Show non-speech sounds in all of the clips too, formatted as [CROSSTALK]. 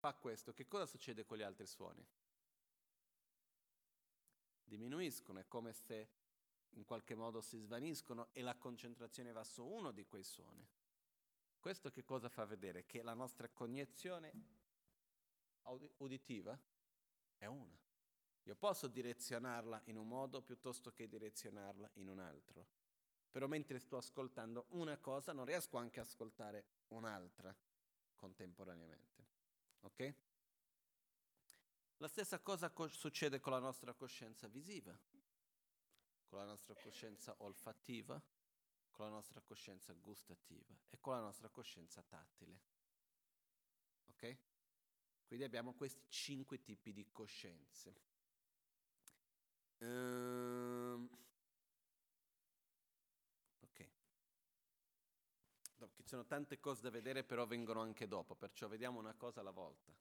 fa questo, che cosa succede con gli altri suoni? Diminuiscono, è come se in qualche modo si svaniscono e la concentrazione va su uno di quei suoni. Questo che cosa fa vedere? Che la nostra cognizione uditiva è una. Io posso direzionarla in un modo piuttosto che direzionarla in un altro. Però mentre sto ascoltando una cosa non riesco anche ad ascoltare un'altra contemporaneamente. Ok? La stessa cosa co- succede con la nostra coscienza visiva, con la nostra coscienza olfattiva, con la nostra coscienza gustativa e con la nostra coscienza tattile. Ok? Quindi abbiamo questi cinque tipi di coscienze. Ehm, ok. ci sono tante cose da vedere, però vengono anche dopo, perciò vediamo una cosa alla volta.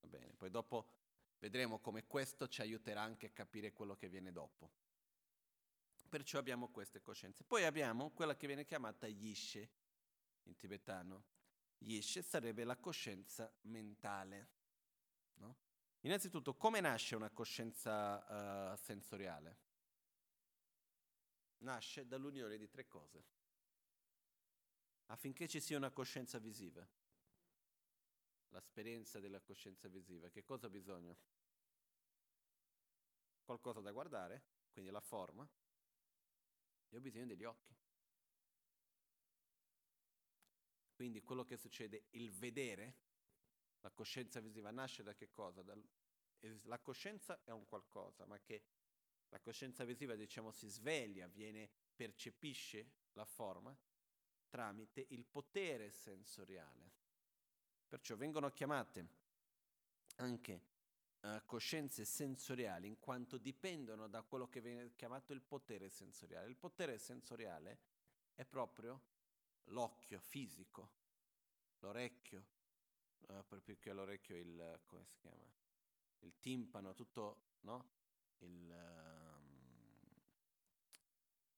Va bene, poi dopo vedremo come questo ci aiuterà anche a capire quello che viene dopo. Perciò abbiamo queste coscienze. Poi abbiamo quella che viene chiamata Yishe in tibetano. Yishe sarebbe la coscienza mentale. No? Innanzitutto, come nasce una coscienza uh, sensoriale? Nasce dall'unione di tre cose. Affinché ci sia una coscienza visiva, l'esperienza della coscienza visiva, che cosa ha bisogno? Qualcosa da guardare, quindi la forma, e ho bisogno degli occhi. Quindi quello che succede, il vedere, la coscienza visiva nasce da che cosa? Dal, la coscienza è un qualcosa, ma che la coscienza visiva, diciamo, si sveglia, viene, percepisce la forma tramite il potere sensoriale. Perciò vengono chiamate anche uh, coscienze sensoriali in quanto dipendono da quello che viene chiamato il potere sensoriale. Il potere sensoriale è proprio l'occhio fisico, l'orecchio, uh, per più che l'orecchio il, come si chiama? Il timpano, tutto, no? Il,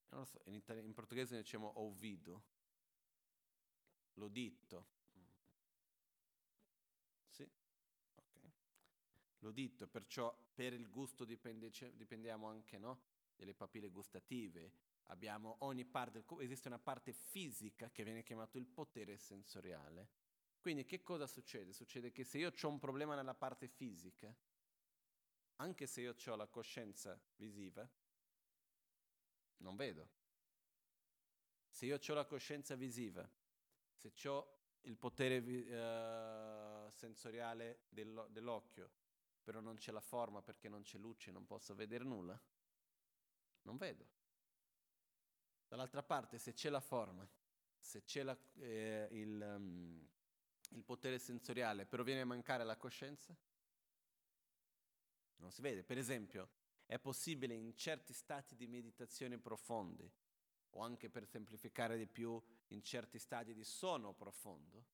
non lo so, in, itali- in portoghese diciamo ouvido, l'udito. Sì? Ok. L'udito, perciò per il gusto dipendiamo anche, no? Delle papille gustative, abbiamo ogni parte, esiste una parte fisica che viene chiamata il potere sensoriale quindi che cosa succede? Succede che se io ho un problema nella parte fisica, anche se io ho la coscienza visiva, non vedo. Se io ho la coscienza visiva, se ho il potere uh, sensoriale dello- dell'occhio, però non c'è la forma perché non c'è luce, non posso vedere nulla, non vedo. Dall'altra parte, se c'è la forma, se c'è la, eh, il, um, il potere sensoriale, però viene a mancare la coscienza? Non si vede. Per esempio, è possibile in certi stati di meditazione profondi, o anche per semplificare di più, in certi stati di sonno profondo,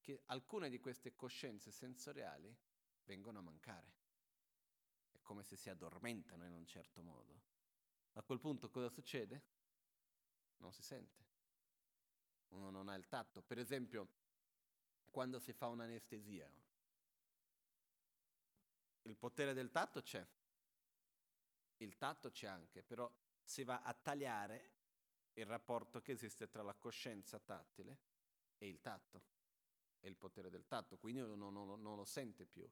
che alcune di queste coscienze sensoriali vengono a mancare. È come se si addormentano in un certo modo. A quel punto cosa succede? Non si sente. Uno non ha il tatto. Per esempio, quando si fa un'anestesia. Il potere del tatto c'è, il tatto c'è anche, però si va a tagliare il rapporto che esiste tra la coscienza tattile e il tatto, e il potere del tatto, quindi non, non, non lo sente più,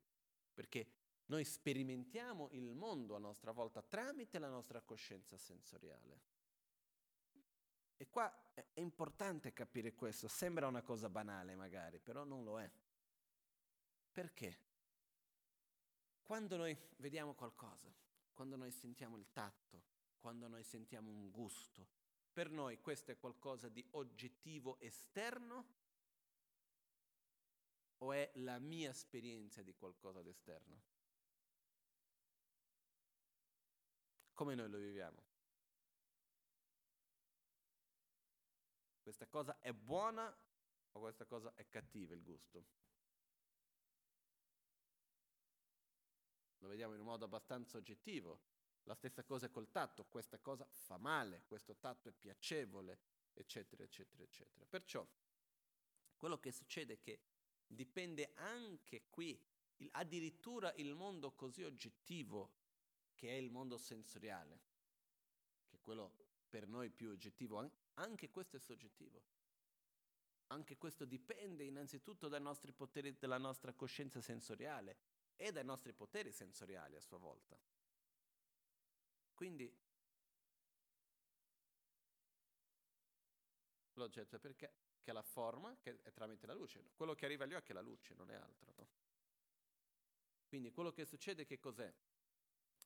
perché noi sperimentiamo il mondo a nostra volta tramite la nostra coscienza sensoriale. E qua è importante capire questo, sembra una cosa banale magari, però non lo è. Perché? Quando noi vediamo qualcosa, quando noi sentiamo il tatto, quando noi sentiamo un gusto, per noi questo è qualcosa di oggettivo esterno o è la mia esperienza di qualcosa di esterno? Come noi lo viviamo? questa cosa è buona o questa cosa è cattiva il gusto. Lo vediamo in un modo abbastanza oggettivo. La stessa cosa col tatto, questa cosa fa male, questo tatto è piacevole, eccetera, eccetera, eccetera. Perciò quello che succede è che dipende anche qui il, addirittura il mondo così oggettivo che è il mondo sensoriale, che è quello per noi più oggettivo, anche questo è soggettivo. Anche questo dipende innanzitutto dai nostri poteri, dalla nostra coscienza sensoriale e dai nostri poteri sensoriali a sua volta. Quindi l'oggetto è perché che la forma che è tramite la luce, quello che arriva agli occhi è la luce, non è altro. No? Quindi quello che succede che cos'è?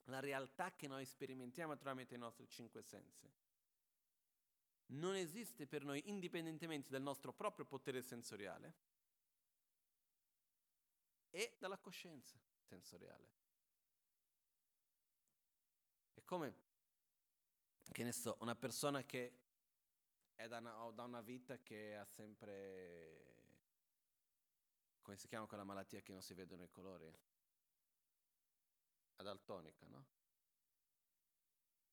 La realtà che noi sperimentiamo tramite i nostri cinque sensi non esiste per noi indipendentemente dal nostro proprio potere sensoriale e dalla coscienza sensoriale. È come, che ne so, una persona che è da una, da una vita che ha sempre, come si chiama quella malattia che non si vedono i colori? Adaltonica, no?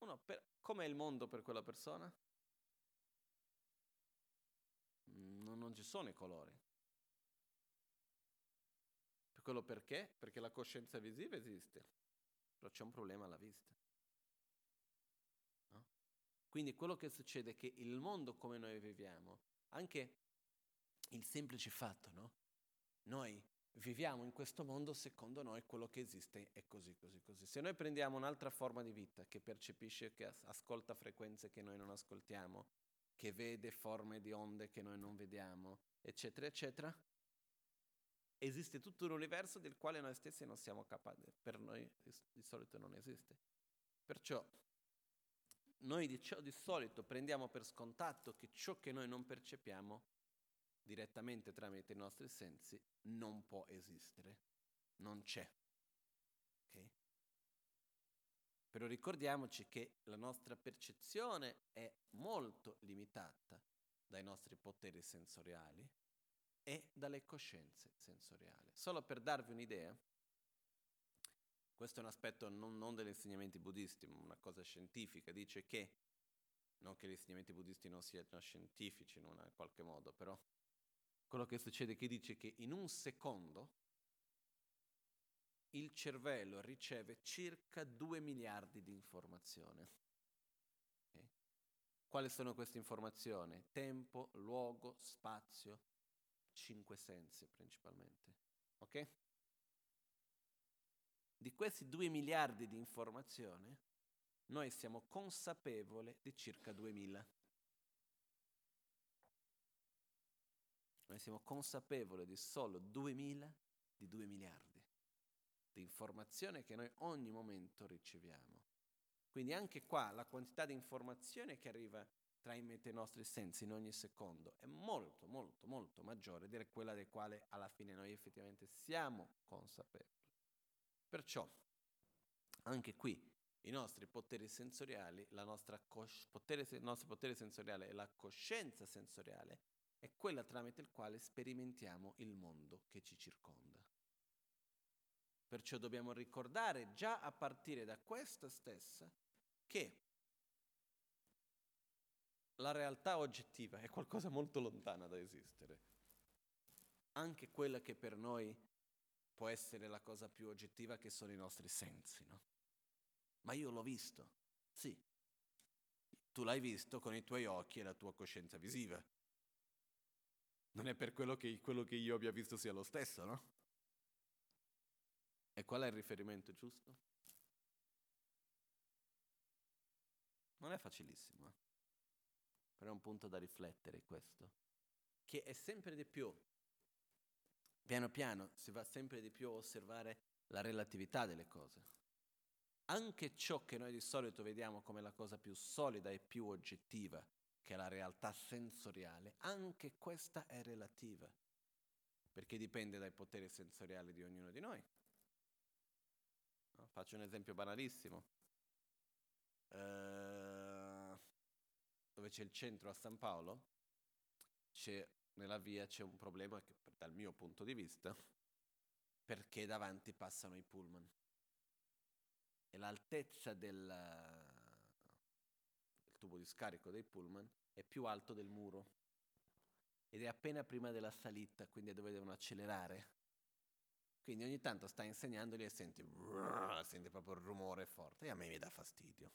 Uno, per, com'è il mondo per quella persona? Non, non ci sono i colori. Quello perché? Perché la coscienza visiva esiste, però c'è un problema alla vista. Quindi quello che succede è che il mondo come noi viviamo, anche il semplice fatto, no? Noi viviamo in questo mondo secondo noi quello che esiste è così, così, così. Se noi prendiamo un'altra forma di vita che percepisce, che ascolta frequenze che noi non ascoltiamo, che vede forme di onde che noi non vediamo, eccetera, eccetera, esiste tutto un universo del quale noi stessi non siamo capaci, per noi di solito non esiste. Perciò noi di, ciò, di solito prendiamo per scontato che ciò che noi non percepiamo direttamente tramite i nostri sensi non può esistere, non c'è. Okay? Però ricordiamoci che la nostra percezione è molto limitata dai nostri poteri sensoriali e dalle coscienze sensoriali. Solo per darvi un'idea, questo è un aspetto non, non degli insegnamenti buddisti, ma una cosa scientifica. Dice che, non che gli insegnamenti buddisti non siano scientifici in un qualche modo, però quello che succede è che dice che in un secondo il cervello riceve circa 2 miliardi di informazioni. Okay? Quali sono queste informazioni? Tempo, luogo, spazio, cinque sensi principalmente. Ok? Di questi 2 miliardi di informazioni, noi siamo consapevoli di circa 2000. Noi siamo consapevoli di solo 2000 di 2 miliardi di informazioni che noi ogni momento riceviamo. Quindi anche qua la quantità di informazione che arriva tramite i nostri sensi in ogni secondo è molto, molto, molto maggiore di quella del quale alla fine noi effettivamente siamo consapevoli. Perciò, anche qui, i nostri poteri sensoriali, la nostra cos- potere, il nostro potere sensoriale e la coscienza sensoriale è quella tramite il quale sperimentiamo il mondo che ci circonda. Perciò dobbiamo ricordare già a partire da questa stessa che la realtà oggettiva è qualcosa molto lontana da esistere. Anche quella che per noi può essere la cosa più oggettiva che sono i nostri sensi, no? Ma io l'ho visto, sì. Tu l'hai visto con i tuoi occhi e la tua coscienza visiva. Non è per quello che, quello che io abbia visto sia lo stesso, no? E qual è il riferimento giusto? Non è facilissimo, eh? però è un punto da riflettere questo, che è sempre di più piano piano si va sempre di più a osservare la relatività delle cose. Anche ciò che noi di solito vediamo come la cosa più solida e più oggettiva, che è la realtà sensoriale, anche questa è relativa, perché dipende dai poteri sensoriali di ognuno di noi. No? Faccio un esempio banalissimo. Uh, dove c'è il centro a San Paolo, c'è nella via c'è un problema che, dal mio punto di vista, perché davanti passano i pullman. E l'altezza del, del tubo di scarico dei pullman è più alto del muro. Ed è appena prima della salita, quindi dove devono accelerare. Quindi ogni tanto stai insegnandoli e senti, senti proprio il rumore forte e a me mi dà fastidio,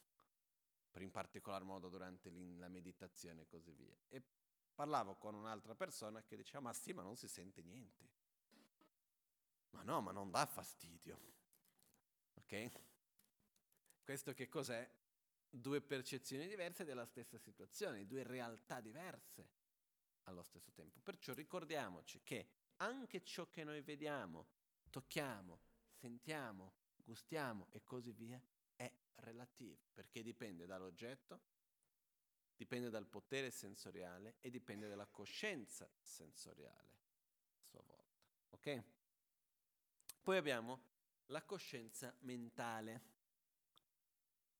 per in particolar modo durante la meditazione e così via. E parlavo con un'altra persona che diceva, ma sì, ma non si sente niente. Ma no, ma non dà fastidio. Ok? Questo che cos'è? Due percezioni diverse della stessa situazione, due realtà diverse allo stesso tempo. Perciò ricordiamoci che anche ciò che noi vediamo tocchiamo, sentiamo, gustiamo e così via, è relativo, perché dipende dall'oggetto, dipende dal potere sensoriale e dipende dalla coscienza sensoriale a sua volta. Ok? Poi abbiamo la coscienza mentale.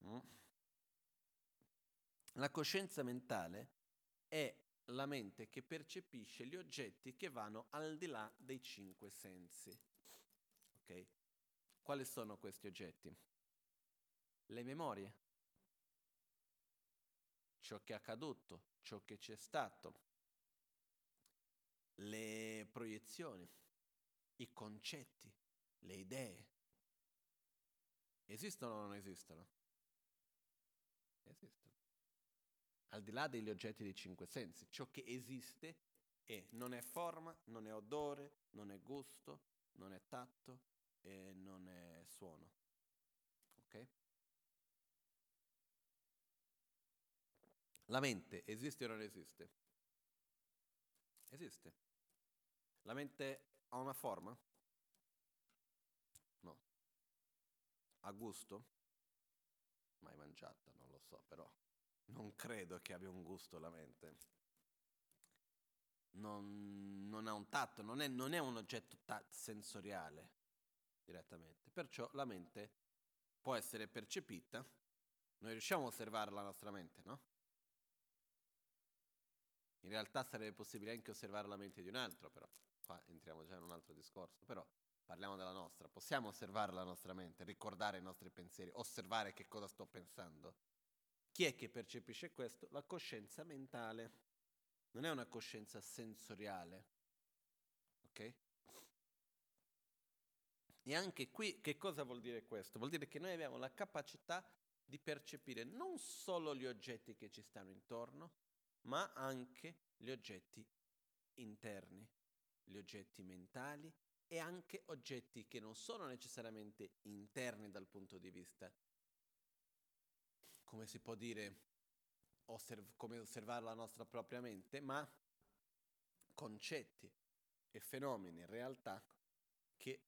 Mm? La coscienza mentale è la mente che percepisce gli oggetti che vanno al di là dei cinque sensi. Ok? Quali sono questi oggetti? Le memorie, ciò che è accaduto, ciò che c'è stato, le proiezioni, i concetti, le idee. Esistono o non esistono? Esistono. Al di là degli oggetti dei cinque sensi, ciò che esiste è, non è forma, non è odore, non è gusto, non è tatto, e non è suono. Ok? La mente esiste o non esiste? Esiste. La mente ha una forma? No. Ha gusto? Mai mangiata, non lo so, però non credo che abbia un gusto la mente. Non, non ha un tatto, non è, non è un oggetto ta- sensoriale direttamente. Perciò la mente può essere percepita, noi riusciamo a osservare la nostra mente, no? In realtà sarebbe possibile anche osservare la mente di un altro, però qua entriamo già in un altro discorso, però parliamo della nostra, possiamo osservare la nostra mente, ricordare i nostri pensieri, osservare che cosa sto pensando. Chi è che percepisce questo? La coscienza mentale. Non è una coscienza sensoriale. Ok? E anche qui che cosa vuol dire questo? Vuol dire che noi abbiamo la capacità di percepire non solo gli oggetti che ci stanno intorno, ma anche gli oggetti interni, gli oggetti mentali e anche oggetti che non sono necessariamente interni dal punto di vista, come si può dire, osserv- come osservare la nostra propria mente, ma concetti e fenomeni realtà che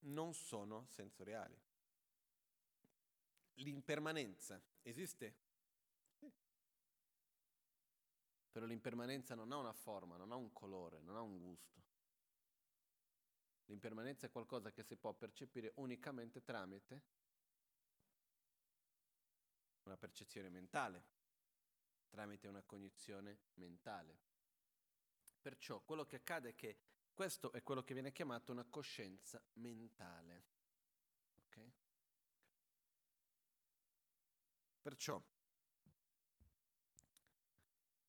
non sono sensoriali. L'impermanenza esiste? Sì. Però l'impermanenza non ha una forma, non ha un colore, non ha un gusto. L'impermanenza è qualcosa che si può percepire unicamente tramite una percezione mentale, tramite una cognizione mentale. Perciò quello che accade è che questo è quello che viene chiamato una coscienza mentale. Okay? Perciò,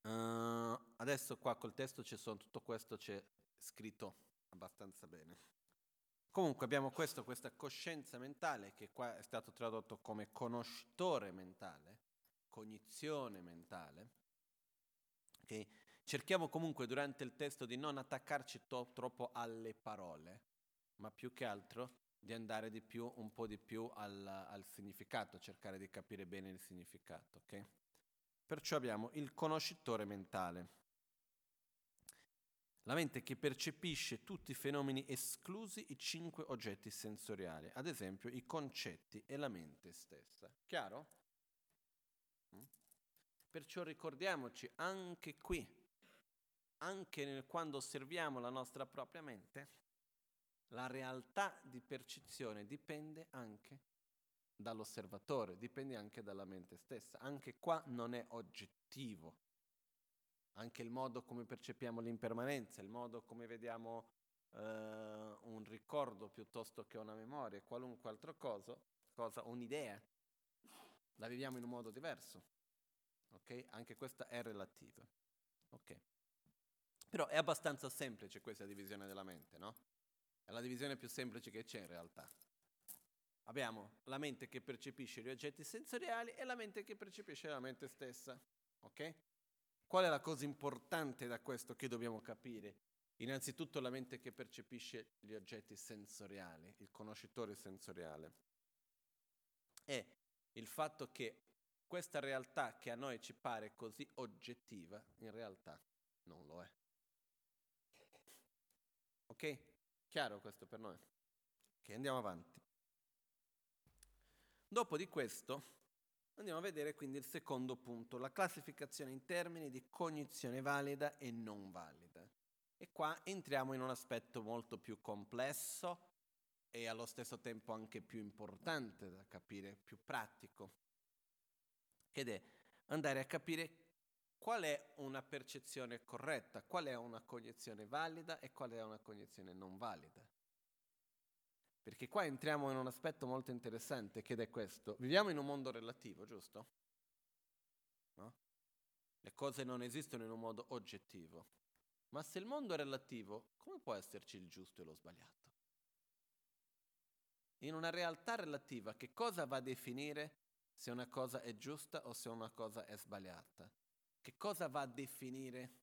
uh, adesso qua col testo c'è sono, tutto questo c'è scritto abbastanza bene. Comunque abbiamo questo, questa coscienza mentale che qua è stato tradotto come conoscitore mentale, cognizione mentale, okay? Cerchiamo comunque durante il testo di non attaccarci to- troppo alle parole, ma più che altro di andare di più, un po' di più al, al significato, cercare di capire bene il significato. Okay? Perciò abbiamo il conoscitore mentale. La mente che percepisce tutti i fenomeni esclusi i cinque oggetti sensoriali, ad esempio i concetti e la mente stessa. Chiaro? Mm? Perciò ricordiamoci anche qui anche nel, quando osserviamo la nostra propria mente, la realtà di percezione dipende anche dall'osservatore, dipende anche dalla mente stessa. Anche qua non è oggettivo. Anche il modo come percepiamo l'impermanenza, il modo come vediamo eh, un ricordo piuttosto che una memoria, qualunque altra cosa, cosa, un'idea, la viviamo in un modo diverso. Okay? Anche questa è relativa. Okay. Però è abbastanza semplice questa divisione della mente, no? È la divisione più semplice che c'è in realtà. Abbiamo la mente che percepisce gli oggetti sensoriali e la mente che percepisce la mente stessa. Ok? Qual è la cosa importante da questo che dobbiamo capire? Innanzitutto la mente che percepisce gli oggetti sensoriali, il conoscitore sensoriale. È il fatto che questa realtà che a noi ci pare così oggettiva, in realtà non lo è. Ok? Chiaro questo per noi? Ok, andiamo avanti. Dopo di questo andiamo a vedere quindi il secondo punto, la classificazione in termini di cognizione valida e non valida. E qua entriamo in un aspetto molto più complesso e allo stesso tempo anche più importante da capire, più pratico, ed è andare a capire qual è una percezione corretta, qual è una cognizione valida e qual è una cognizione non valida. Perché qua entriamo in un aspetto molto interessante, che è questo. Viviamo in un mondo relativo, giusto? No? Le cose non esistono in un modo oggettivo. Ma se il mondo è relativo, come può esserci il giusto e lo sbagliato? In una realtà relativa, che cosa va a definire se una cosa è giusta o se una cosa è sbagliata? Che cosa va a definire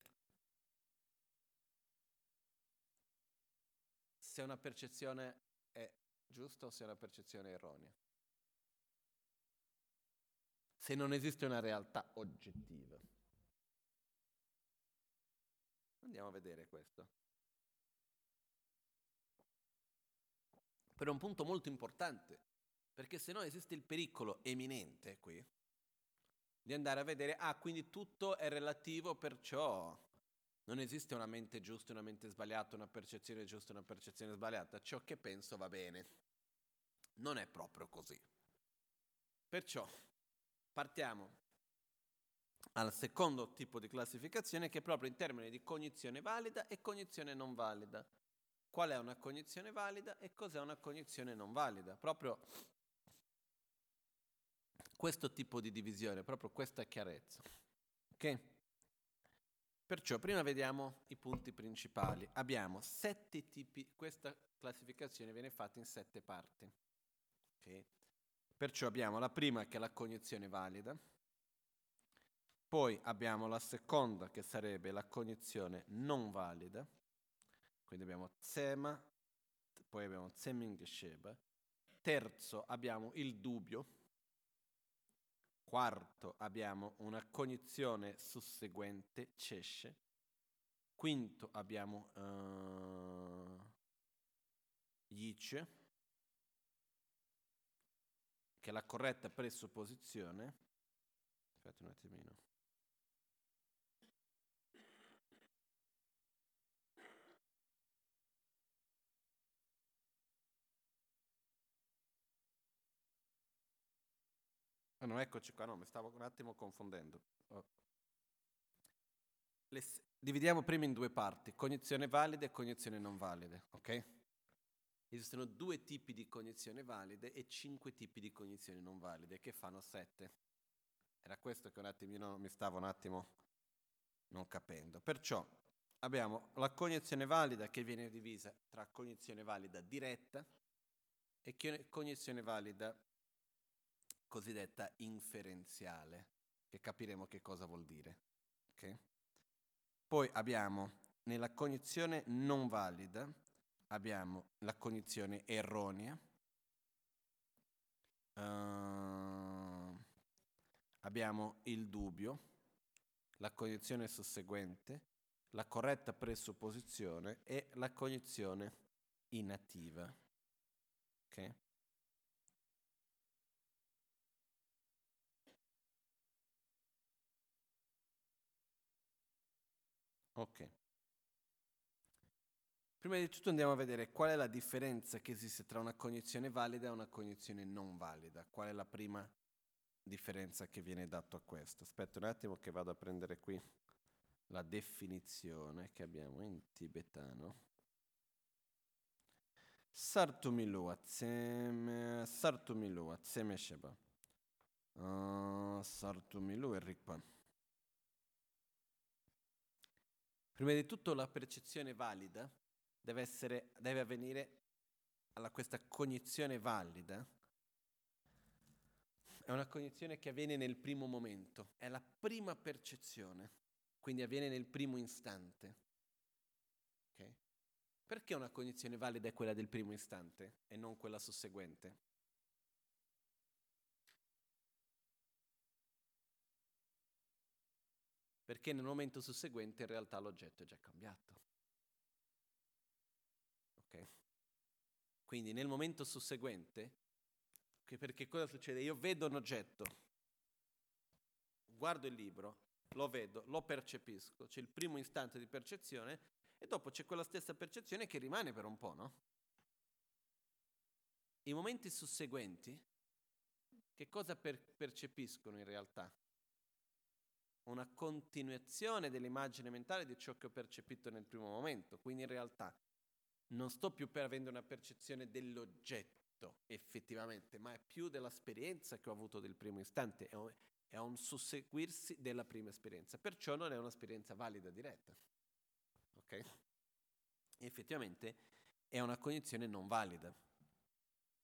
se una percezione è giusta o se una percezione è erronea? Se non esiste una realtà oggettiva. Andiamo a vedere questo. Per un punto molto importante, perché se no esiste il pericolo eminente qui di andare a vedere, ah, quindi tutto è relativo, perciò non esiste una mente giusta e una mente sbagliata, una percezione giusta e una percezione sbagliata, ciò che penso va bene. Non è proprio così. Perciò partiamo al secondo tipo di classificazione che è proprio in termini di cognizione valida e cognizione non valida. Qual è una cognizione valida e cos'è una cognizione non valida? Proprio questo tipo di divisione, proprio questa chiarezza. Ok? Perciò prima vediamo i punti principali. Abbiamo sette tipi, questa classificazione viene fatta in sette parti. Okay? Perciò abbiamo la prima che è la cognizione valida, poi abbiamo la seconda che sarebbe la cognizione non valida, quindi abbiamo Zema, poi abbiamo Zeming Sheba, terzo abbiamo il dubbio, Quarto abbiamo una cognizione susseguente, cesce. Quinto abbiamo uh, yice, che è la corretta presupposizione. Aspetta un attimino. Ah, no, eccoci qua, no, mi stavo un attimo confondendo. Oh. Le, dividiamo prima in due parti, cognizione valida e cognizione non valide, ok? Esistono due tipi di cognizione valide e cinque tipi di cognizioni non valide, che fanno sette. Era questo che un attimino mi stavo un attimo non capendo. Perciò abbiamo la cognizione valida che viene divisa tra cognizione valida diretta e cognizione valida cosiddetta inferenziale, che capiremo che cosa vuol dire. Okay? Poi abbiamo nella cognizione non valida, abbiamo la cognizione erronea, uh, abbiamo il dubbio, la cognizione susseguente, la corretta presupposizione e la cognizione inattiva. Okay? Ok. Prima di tutto andiamo a vedere qual è la differenza che esiste tra una cognizione valida e una cognizione non valida. Qual è la prima differenza che viene data a questo? Aspetta un attimo che vado a prendere qui la definizione che abbiamo in tibetano. Sartumilua, tseme, sartumilua, tseme sheba. Uh, sartumilu e rikpan. Prima di tutto la percezione valida deve, essere, deve avvenire alla questa cognizione valida. È una cognizione che avviene nel primo momento, è la prima percezione, quindi avviene nel primo istante. Okay? Perché una cognizione valida è quella del primo istante e non quella susseguente? Perché nel momento susseguente in realtà l'oggetto è già cambiato. Ok? Quindi nel momento susseguente, perché cosa succede? Io vedo un oggetto, guardo il libro, lo vedo, lo percepisco, c'è il primo istante di percezione e dopo c'è quella stessa percezione che rimane per un po', no? I momenti susseguenti, che cosa per- percepiscono in realtà? Una continuazione dell'immagine mentale di ciò che ho percepito nel primo momento. Quindi in realtà non sto più per avendo una percezione dell'oggetto effettivamente, ma è più dell'esperienza che ho avuto del primo istante, è un, è un susseguirsi della prima esperienza. Perciò non è un'esperienza valida diretta. Ok? Effettivamente è una cognizione non valida,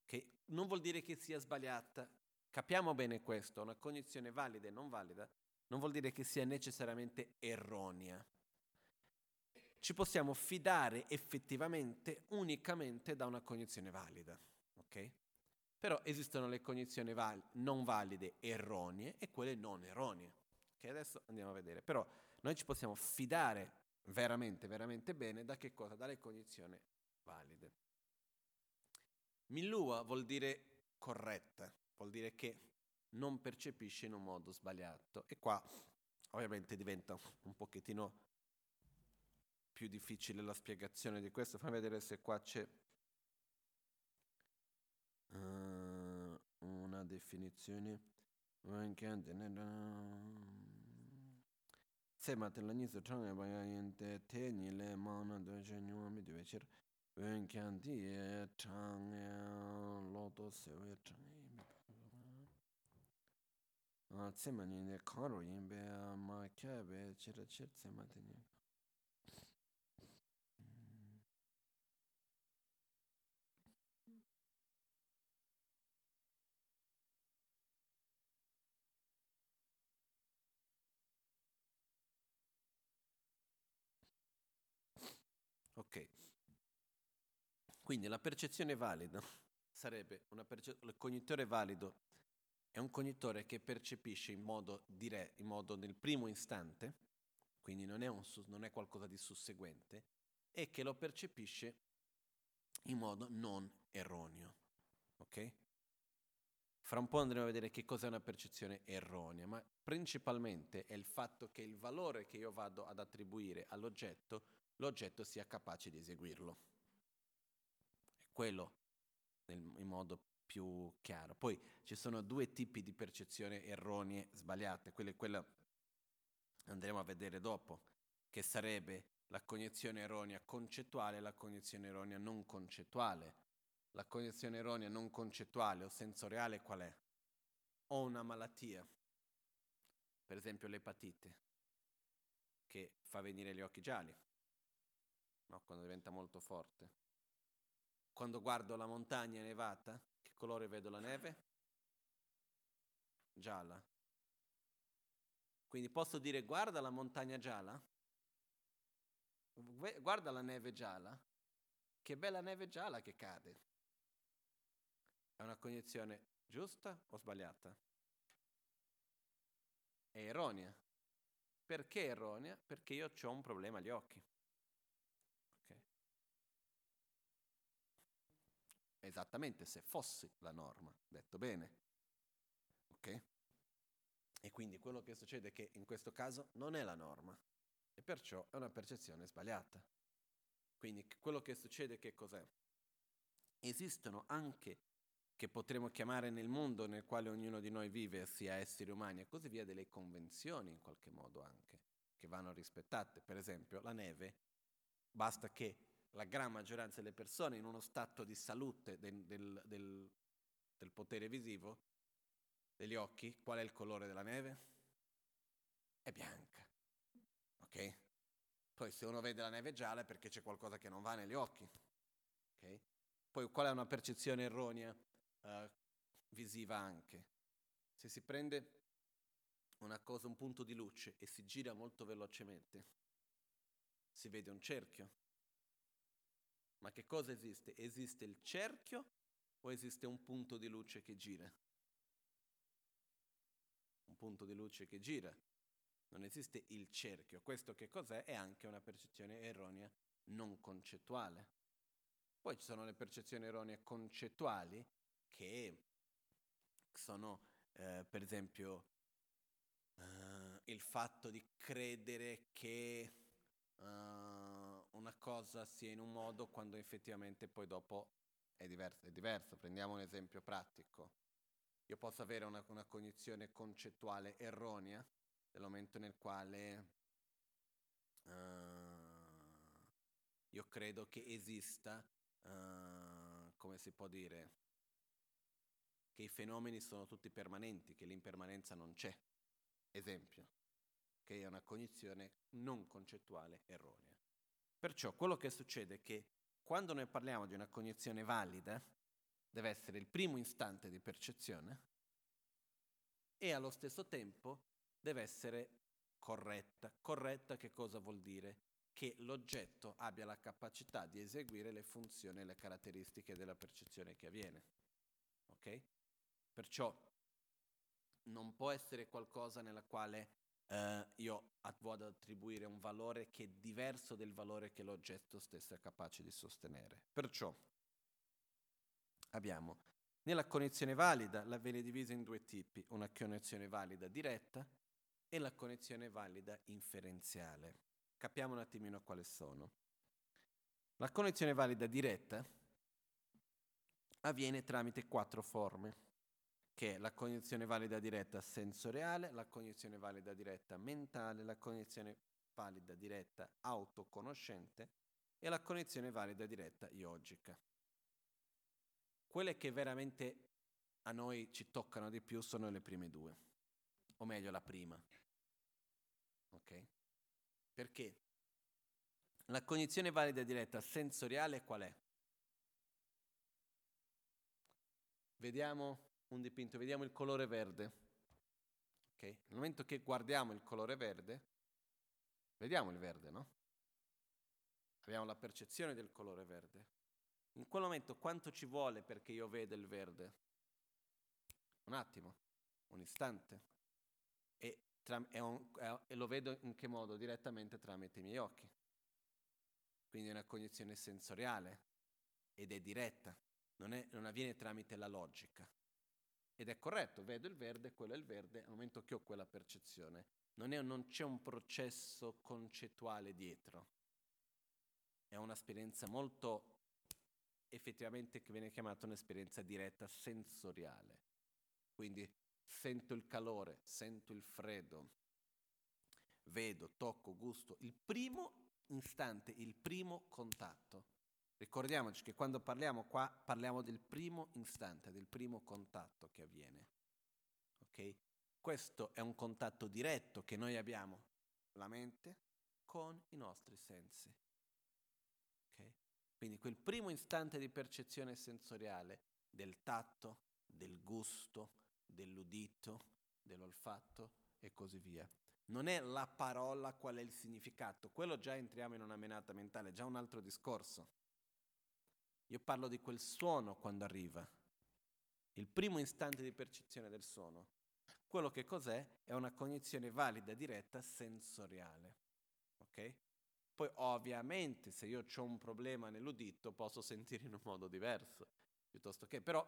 che non vuol dire che sia sbagliata. Capiamo bene questo, una cognizione valida e non valida non vuol dire che sia necessariamente erronea. Ci possiamo fidare effettivamente unicamente da una cognizione valida, ok? Però esistono le cognizioni val- non valide erronee e quelle non erronee, che adesso andiamo a vedere. Però noi ci possiamo fidare veramente, veramente bene da che cosa? Dalle cognizioni valide. Millua vuol dire corretta, vuol dire che non percepisce in un modo sbagliato. E qua ovviamente diventa un pochettino più difficile la spiegazione di questo. Fammi vedere se qua c'è uh, una definizione. Sema te la niso changa ba ya yin te ni le ma na do je nyu mi de cher wen kyan di chang lo do se we chang tsima nini karo yinbe ma kyabe chira chir tsima tini. Ok, quindi la percezione valida [LAUGHS] sarebbe una perce- il cognitore valido è un cognitore che percepisce in modo diretto, in modo nel primo istante, quindi non è, un, non è qualcosa di susseguente, e che lo percepisce in modo non erroneo. Ok? Fra un po' andremo a vedere che cos'è una percezione erronea, ma principalmente è il fatto che il valore che io vado ad attribuire all'oggetto, l'oggetto sia capace di eseguirlo. È quello nel, in modo più chiaro. Poi ci sono due tipi di percezione erronee, sbagliate, quelle, quella andremo a vedere dopo, che sarebbe la cognizione erronea concettuale e la cognizione erronea non concettuale. La cognizione erronea non concettuale o sensoriale qual è? Ho una malattia, per esempio l'epatite, che fa venire gli occhi gialli, no? quando diventa molto forte. Quando guardo la montagna nevata, colore vedo la neve? Gialla. Quindi posso dire guarda la montagna gialla? Guarda la neve gialla? Che bella neve gialla che cade. È una cognizione giusta o sbagliata? È erronea. Perché erronea? Perché io ho un problema agli occhi. Esattamente se fosse la norma, detto bene. Ok? E quindi quello che succede è che in questo caso non è la norma e perciò è una percezione sbagliata. Quindi quello che succede che cos'è? Esistono anche che potremmo chiamare nel mondo nel quale ognuno di noi vive, sia esseri umani e così via, delle convenzioni in qualche modo anche, che vanno rispettate. Per esempio, la neve, basta che la gran maggioranza delle persone in uno stato di salute del, del, del, del potere visivo, degli occhi, qual è il colore della neve? È bianca. Ok? Poi se uno vede la neve gialla è perché c'è qualcosa che non va negli occhi. Okay? Poi qual è una percezione erronea uh, visiva anche? Se si prende una cosa, un punto di luce e si gira molto velocemente, si vede un cerchio. Ma che cosa esiste? Esiste il cerchio o esiste un punto di luce che gira? Un punto di luce che gira non esiste il cerchio. Questo che cos'è? È anche una percezione erronea non concettuale. Poi ci sono le percezioni erronee concettuali che sono, eh, per esempio, eh, il fatto di credere che uh, una cosa sia in un modo quando effettivamente poi dopo è diverso. È diverso. Prendiamo un esempio pratico. Io posso avere una, una cognizione concettuale erronea del momento nel quale uh, io credo che esista, uh, come si può dire, che i fenomeni sono tutti permanenti, che l'impermanenza non c'è. Esempio, che è una cognizione non concettuale erronea. Perciò quello che succede è che quando noi parliamo di una cognizione valida, deve essere il primo istante di percezione e allo stesso tempo deve essere corretta. Corretta che cosa vuol dire? Che l'oggetto abbia la capacità di eseguire le funzioni e le caratteristiche della percezione che avviene. Ok? Perciò non può essere qualcosa nella quale eh, io vado ad attribuire un valore che è diverso del valore che l'oggetto stesso è capace di sostenere. Perciò abbiamo nella connessione valida la viene divisa in due tipi, una connessione valida diretta e la connessione valida inferenziale. Capiamo un attimino quali sono. La connessione valida diretta avviene tramite quattro forme, che è la cognizione valida diretta sensoriale, la cognizione valida diretta mentale, la cognizione valida diretta autoconoscente e la cognizione valida diretta yogica. Quelle che veramente a noi ci toccano di più sono le prime due, o meglio la prima. Ok? Perché? La cognizione valida diretta sensoriale qual è? Vediamo un dipinto, vediamo il colore verde. Ok? Nel momento che guardiamo il colore verde, vediamo il verde, no? Abbiamo la percezione del colore verde. In quel momento quanto ci vuole perché io veda il verde? Un attimo, un istante. E Tram- è un, e lo vedo in che modo? Direttamente tramite i miei occhi. Quindi è una cognizione sensoriale ed è diretta, non, è, non avviene tramite la logica. Ed è corretto, vedo il verde, quello è il verde, al momento che ho quella percezione. Non, è, non c'è un processo concettuale dietro. È un'esperienza molto effettivamente che viene chiamata un'esperienza diretta sensoriale. Quindi sento il calore, sento il freddo, vedo, tocco, gusto. Il primo istante, il primo contatto. Ricordiamoci che quando parliamo qua parliamo del primo istante, del primo contatto che avviene. Ok? Questo è un contatto diretto che noi abbiamo, la mente, con i nostri sensi. Okay? Quindi quel primo istante di percezione sensoriale del tatto, del gusto, dell'udito, dell'olfatto e così via. Non è la parola qual è il significato, quello già entriamo in una menata mentale, è già un altro discorso. Io parlo di quel suono quando arriva, il primo istante di percezione del suono. Quello che cos'è? È una cognizione valida, diretta, sensoriale. Ok? Poi ovviamente se io ho un problema nell'udito posso sentire in un modo diverso, piuttosto che però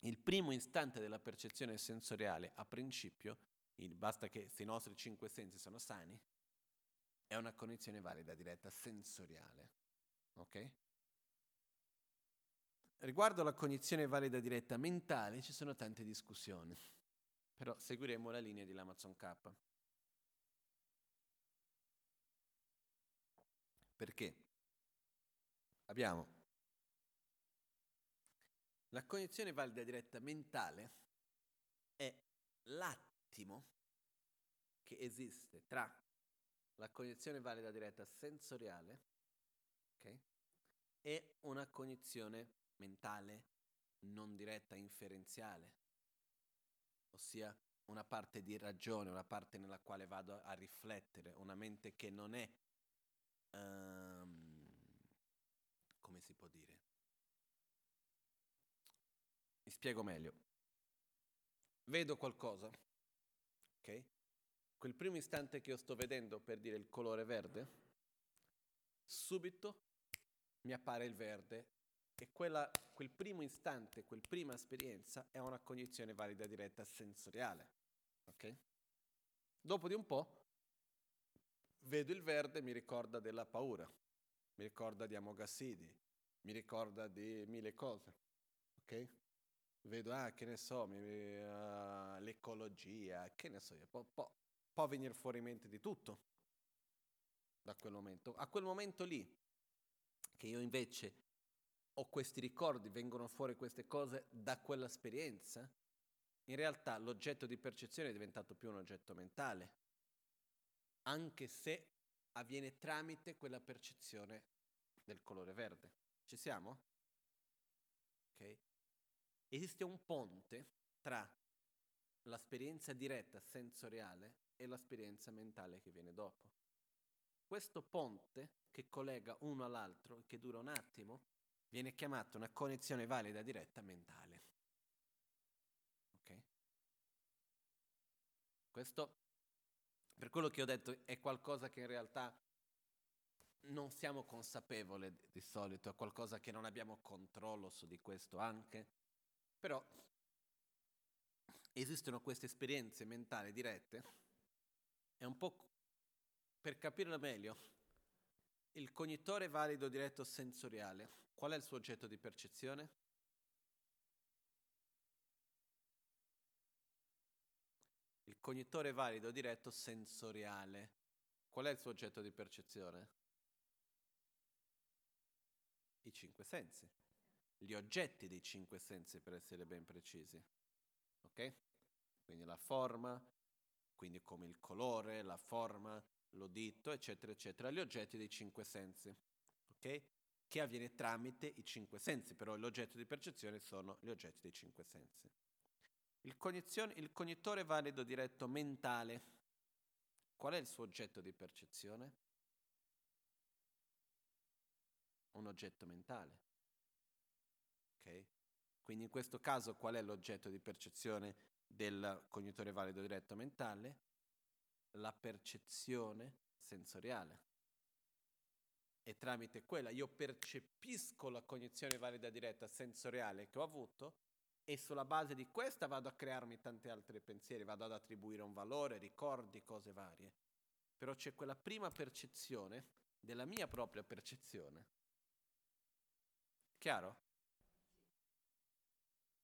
il primo istante della percezione sensoriale, a principio, basta che se i nostri cinque sensi sono sani, è una connessione valida diretta sensoriale. Ok? Riguardo alla cognizione valida diretta mentale ci sono tante discussioni, però seguiremo la linea di l'Amazon K. Perché? Abbiamo la cognizione valida diretta mentale è l'attimo che esiste tra la cognizione valida diretta sensoriale, ok? E una cognizione mentale non diretta inferenziale, ossia una parte di ragione, una parte nella quale vado a riflettere, una mente che non è, um, come si può dire? Mi spiego meglio. Vedo qualcosa, ok? Quel primo istante che io sto vedendo per dire il colore verde, subito mi appare il verde e quella, quel primo istante, quel prima esperienza è una cognizione valida diretta sensoriale. Ok? Dopo di un po' vedo il verde mi ricorda della paura, mi ricorda di Amogassidi, mi ricorda di mille cose. Ok? Vedo, ah, che ne so, mi, uh, l'ecologia, che ne so, può, può, può venire fuori in mente di tutto da quel momento. A quel momento lì, che io invece ho questi ricordi, vengono fuori queste cose da quell'esperienza, in realtà l'oggetto di percezione è diventato più un oggetto mentale, anche se avviene tramite quella percezione del colore verde. Ci siamo? Ok? Esiste un ponte tra l'esperienza diretta sensoriale e l'esperienza mentale che viene dopo. Questo ponte che collega uno all'altro che dura un attimo viene chiamato una connessione valida diretta mentale. Questo, per quello che ho detto, è qualcosa che in realtà non siamo consapevoli di solito, è qualcosa che non abbiamo controllo su di questo anche, però esistono queste esperienze mentali dirette è un po' per capirlo meglio. Il cognitore valido diretto sensoriale, qual è il suo oggetto di percezione? Il cognitore valido diretto sensoriale. Qual è il suo oggetto di percezione? I cinque sensi. Gli oggetti dei cinque sensi per essere ben precisi. Ok? Quindi la forma, quindi come il colore, la forma, l'udito, eccetera, eccetera, gli oggetti dei cinque sensi. Ok? Che avviene tramite i cinque sensi, però l'oggetto di percezione sono gli oggetti dei cinque sensi. Il, il cognitore valido diretto mentale, qual è il suo oggetto di percezione? Un oggetto mentale. Ok? Quindi in questo caso qual è l'oggetto di percezione del cognitore valido diretto mentale? La percezione sensoriale. E tramite quella io percepisco la cognizione valida diretta sensoriale che ho avuto e sulla base di questa vado a crearmi tanti altri pensieri, vado ad attribuire un valore, ricordi, cose varie. Però c'è quella prima percezione della mia propria percezione. Chiaro?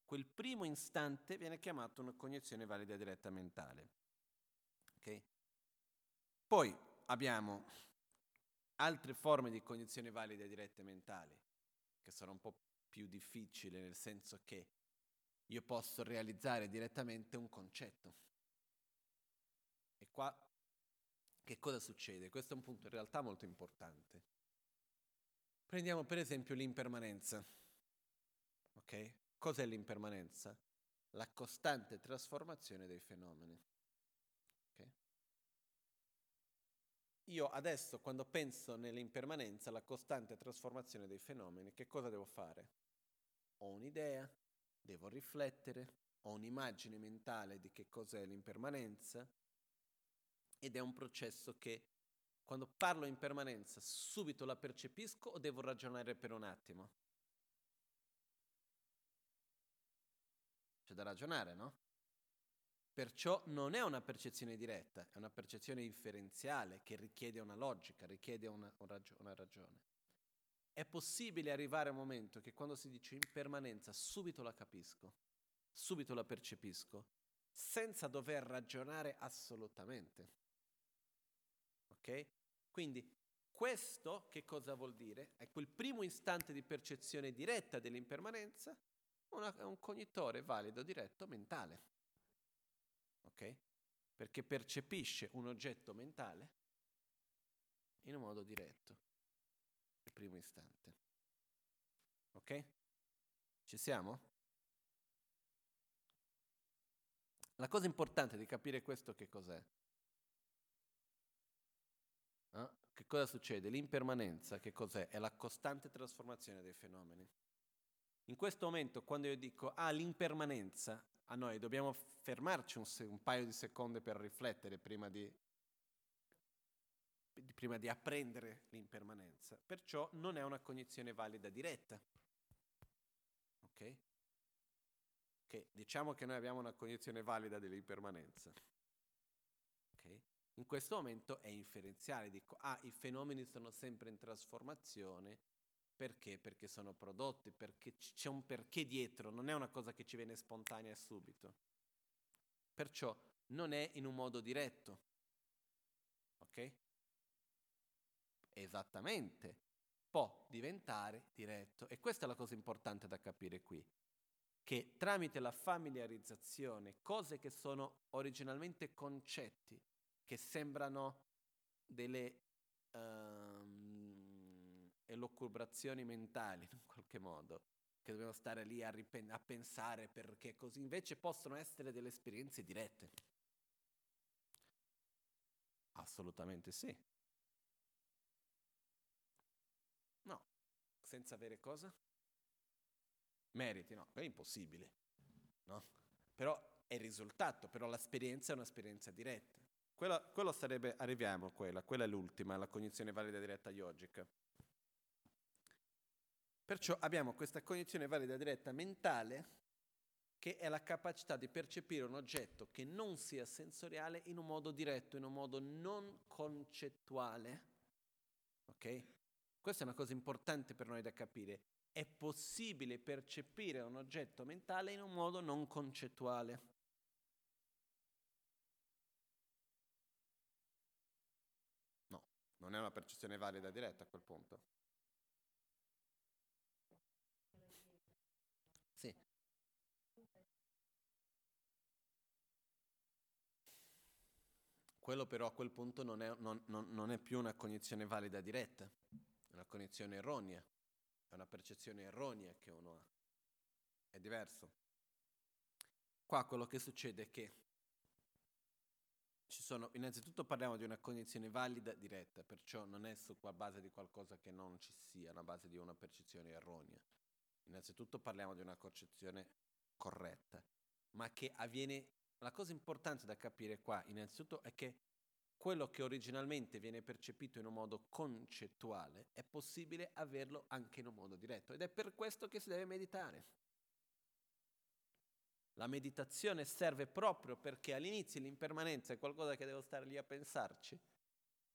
Quel primo istante viene chiamato una cognizione valida diretta mentale. Okay? Poi abbiamo altre forme di cognizione valida dirette mentali, che sono un po' più difficili, nel senso che io posso realizzare direttamente un concetto. E qua che cosa succede? Questo è un punto in realtà molto importante. Prendiamo per esempio l'impermanenza. Ok? Cos'è l'impermanenza? La costante trasformazione dei fenomeni. Okay? Io adesso quando penso nell'impermanenza, la costante trasformazione dei fenomeni, che cosa devo fare? Ho un'idea, devo riflettere, ho un'immagine mentale di che cos'è l'impermanenza ed è un processo che quando parlo in permanenza subito la percepisco o devo ragionare per un attimo? C'è da ragionare, no? Perciò non è una percezione diretta, è una percezione inferenziale che richiede una logica, richiede una, una ragione. È possibile arrivare a un momento che quando si dice impermanenza subito la capisco, subito la percepisco, senza dover ragionare assolutamente. Ok? Quindi questo che cosa vuol dire? È quel primo istante di percezione diretta dell'impermanenza, una, è un cognitore valido diretto mentale. Ok? Perché percepisce un oggetto mentale in un modo diretto, il primo istante. Ok? Ci siamo? La cosa importante di capire questo che cos'è? Eh? Che cosa succede? L'impermanenza che cos'è? È la costante trasformazione dei fenomeni. In questo momento, quando io dico ah, l'impermanenza, a noi dobbiamo fermarci un, un paio di secondi per riflettere prima di, prima di apprendere l'impermanenza. Perciò non è una cognizione valida diretta. Ok? Che diciamo che noi abbiamo una cognizione valida dell'impermanenza. Okay? In questo momento è inferenziale, dico, ah, i fenomeni sono sempre in trasformazione, perché? Perché sono prodotti, perché c'è un perché dietro, non è una cosa che ci viene spontanea subito. Perciò non è in un modo diretto. Ok? Esattamente. Può diventare diretto. E questa è la cosa importante da capire qui che tramite la familiarizzazione, cose che sono originalmente concetti, che sembrano delle um, elocubrazioni mentali [LAUGHS] in qualche modo, che dobbiamo stare lì a, ripen- a pensare perché così, invece possono essere delle esperienze dirette. Assolutamente sì. No, senza avere cosa? meriti, no, è impossibile, no? Però è il risultato, però l'esperienza è un'esperienza diretta. Quella, quello sarebbe, arriviamo a quella, quella è l'ultima, la cognizione valida diretta yogica. Perciò abbiamo questa cognizione valida diretta mentale che è la capacità di percepire un oggetto che non sia sensoriale in un modo diretto, in un modo non concettuale. Ok? Questa è una cosa importante per noi da capire è possibile percepire un oggetto mentale in un modo non concettuale. No, non è una percezione valida diretta a quel punto. Quello però a quel punto non è, non, non, non è più una cognizione valida diretta, è una cognizione erronea è una percezione erronea che uno ha. È diverso. Qua quello che succede è che ci sono, innanzitutto parliamo di una cognizione valida diretta, perciò non è su base di qualcosa che non ci sia, una base di una percezione erronea. Innanzitutto parliamo di una concezione corretta, ma che avviene, la cosa importante da capire qua innanzitutto è che quello che originalmente viene percepito in un modo concettuale è possibile averlo anche in un modo diretto ed è per questo che si deve meditare. La meditazione serve proprio perché all'inizio l'impermanenza è qualcosa che devo stare lì a pensarci.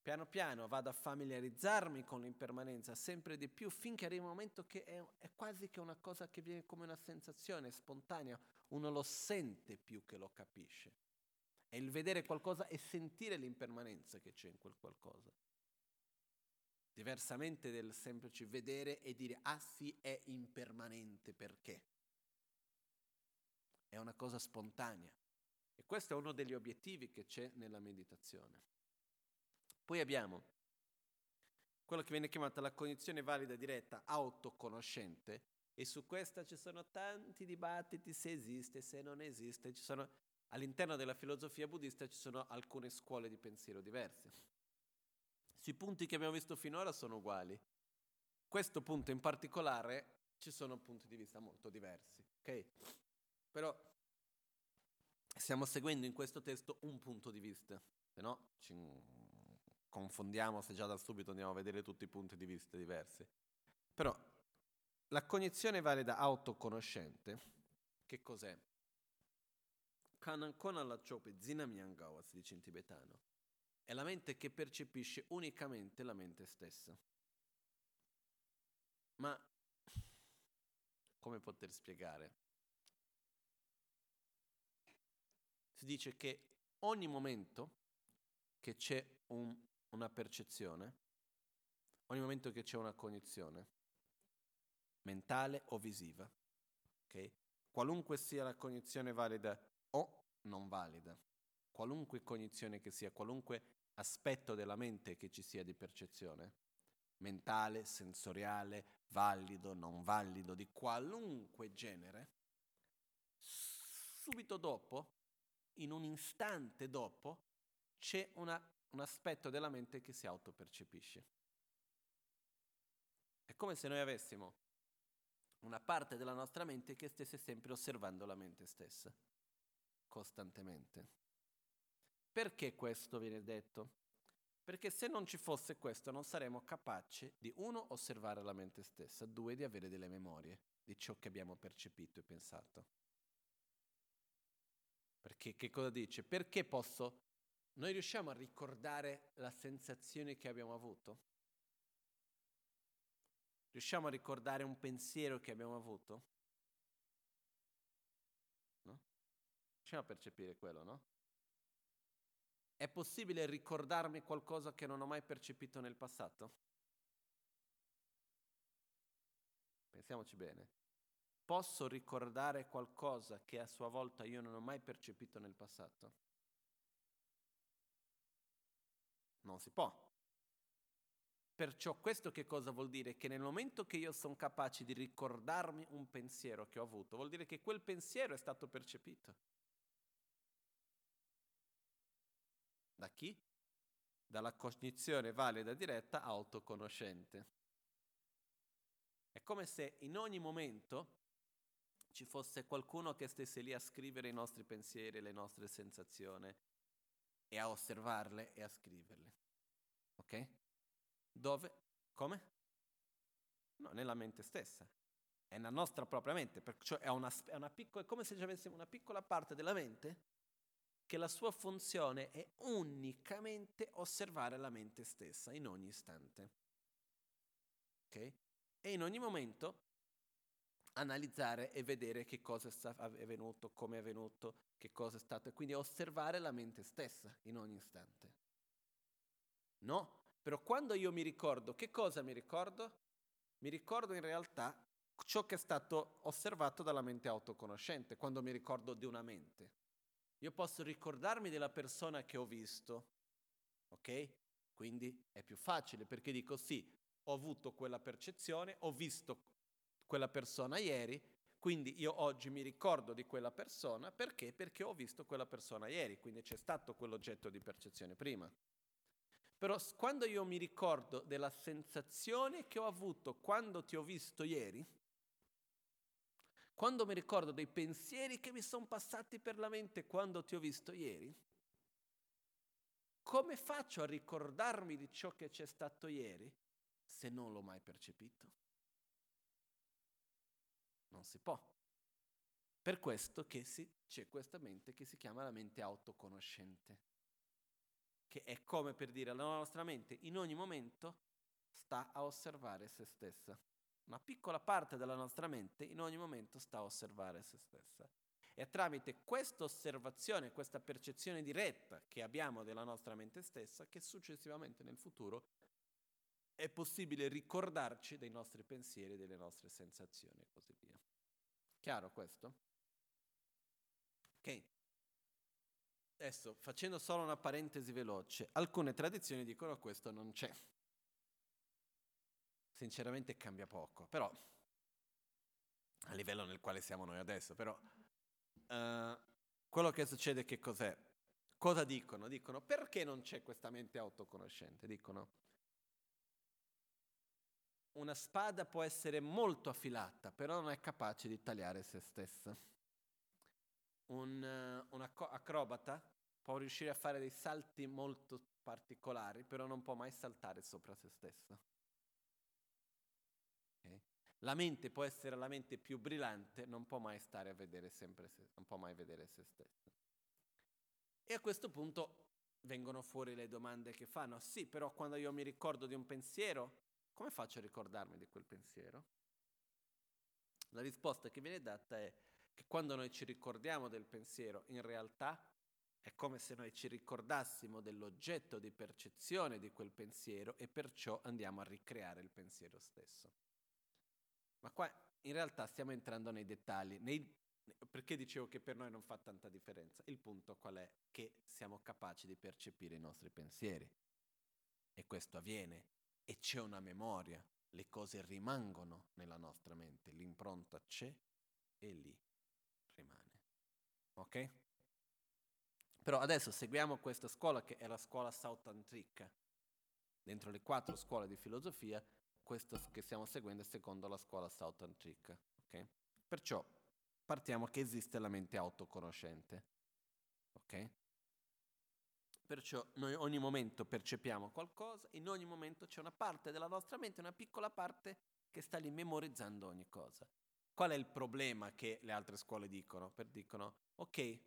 Piano piano vado a familiarizzarmi con l'impermanenza sempre di più finché arriva un momento che è, è quasi che una cosa che viene come una sensazione spontanea, uno lo sente più che lo capisce. È il vedere qualcosa e sentire l'impermanenza che c'è in quel qualcosa. Diversamente del semplice vedere e dire, ah sì, è impermanente perché. È una cosa spontanea. E questo è uno degli obiettivi che c'è nella meditazione. Poi abbiamo quello che viene chiamata la cognizione valida diretta autoconoscente e su questa ci sono tanti dibattiti se esiste, se non esiste, sono all'interno della filosofia buddista ci sono alcune scuole di pensiero diverse. Sui punti che abbiamo visto finora sono uguali. Questo punto in particolare ci sono punti di vista molto diversi, ok? Però stiamo seguendo in questo testo un punto di vista, se no ci confondiamo se già da subito andiamo a vedere tutti i punti di vista diversi. Però la cognizione valida autoconoscente, che cos'è? Kanankona la chope zinamyangawa, si dice in tibetano. È la mente che percepisce unicamente la mente stessa. Ma come poter spiegare? Si dice che ogni momento che c'è un, una percezione, ogni momento che c'è una cognizione, mentale o visiva, okay? qualunque sia la cognizione valida o non valida. Qualunque cognizione che sia, qualunque aspetto della mente che ci sia di percezione, mentale, sensoriale, valido, non valido, di qualunque genere, subito dopo, in un istante dopo, c'è una, un aspetto della mente che si autopercepisce. È come se noi avessimo una parte della nostra mente che stesse sempre osservando la mente stessa, costantemente. Perché questo viene detto? Perché se non ci fosse questo non saremmo capaci di, uno, osservare la mente stessa, due, di avere delle memorie di ciò che abbiamo percepito e pensato. Perché che cosa dice? Perché posso... Noi riusciamo a ricordare la sensazione che abbiamo avuto? Riusciamo a ricordare un pensiero che abbiamo avuto? No? Riusciamo a percepire quello, no? È possibile ricordarmi qualcosa che non ho mai percepito nel passato? Pensiamoci bene. Posso ricordare qualcosa che a sua volta io non ho mai percepito nel passato? Non si può. Perciò questo che cosa vuol dire? Che nel momento che io sono capace di ricordarmi un pensiero che ho avuto, vuol dire che quel pensiero è stato percepito. Da chi? Dalla cognizione valida diretta autoconoscente. È come se in ogni momento ci fosse qualcuno che stesse lì a scrivere i nostri pensieri, le nostre sensazioni e a osservarle e a scriverle. Ok? Dove? Come? No, nella mente stessa. È nella nostra propria mente, perciò è, una, è, una piccola, è come se avessimo una piccola parte della mente che la sua funzione è unicamente osservare la mente stessa in ogni istante. Ok? E in ogni momento analizzare e vedere che cosa è avvenuto, come è avvenuto, che cosa è stato, quindi osservare la mente stessa in ogni istante. No? Però quando io mi ricordo, che cosa mi ricordo? Mi ricordo in realtà ciò che è stato osservato dalla mente autoconoscente, quando mi ricordo di una mente. Io posso ricordarmi della persona che ho visto, ok? Quindi è più facile perché dico sì, ho avuto quella percezione, ho visto quella persona ieri, quindi io oggi mi ricordo di quella persona perché? Perché ho visto quella persona ieri, quindi c'è stato quell'oggetto di percezione prima. Però quando io mi ricordo della sensazione che ho avuto quando ti ho visto ieri, quando mi ricordo dei pensieri che mi sono passati per la mente quando ti ho visto ieri, come faccio a ricordarmi di ciò che c'è stato ieri se non l'ho mai percepito? Non si può. Per questo che si, c'è questa mente che si chiama la mente autoconoscente che è come per dire la nostra mente in ogni momento sta a osservare se stessa. Una piccola parte della nostra mente in ogni momento sta a osservare se stessa. E tramite questa osservazione, questa percezione diretta che abbiamo della nostra mente stessa, che successivamente nel futuro è possibile ricordarci dei nostri pensieri, delle nostre sensazioni e così via. Chiaro questo? Ok. Adesso, facendo solo una parentesi veloce, alcune tradizioni dicono questo non c'è. Sinceramente cambia poco, però a livello nel quale siamo noi adesso, però uh, quello che succede che cos'è? Cosa dicono? Dicono perché non c'è questa mente autoconoscente? Dicono una spada può essere molto affilata, però non è capace di tagliare se stessa un, uh, un acrobata può riuscire a fare dei salti molto particolari, però non può mai saltare sopra se stesso. Okay? La mente può essere la mente più brillante, non può mai stare a vedere sempre se, non può mai vedere se stessa. E a questo punto vengono fuori le domande che fanno. Sì, però quando io mi ricordo di un pensiero, come faccio a ricordarmi di quel pensiero? La risposta che viene data è che quando noi ci ricordiamo del pensiero, in realtà è come se noi ci ricordassimo dell'oggetto di percezione di quel pensiero e perciò andiamo a ricreare il pensiero stesso. Ma qua in realtà stiamo entrando nei dettagli. Nei, Perché dicevo che per noi non fa tanta differenza? Il punto qual è? Che siamo capaci di percepire i nostri pensieri. E questo avviene. E c'è una memoria. Le cose rimangono nella nostra mente. L'impronta c'è e lì. Ok? Però adesso seguiamo questa scuola che è la scuola Sautantrica. Dentro le quattro scuole di filosofia, questo che stiamo seguendo è secondo la scuola Sautantrica. Okay? Perciò partiamo che esiste la mente autoconoscente. Ok? Perciò noi ogni momento percepiamo qualcosa, in ogni momento c'è una parte della nostra mente, una piccola parte che sta lì memorizzando ogni cosa. Qual è il problema che le altre scuole dicono? Per dicono, ok,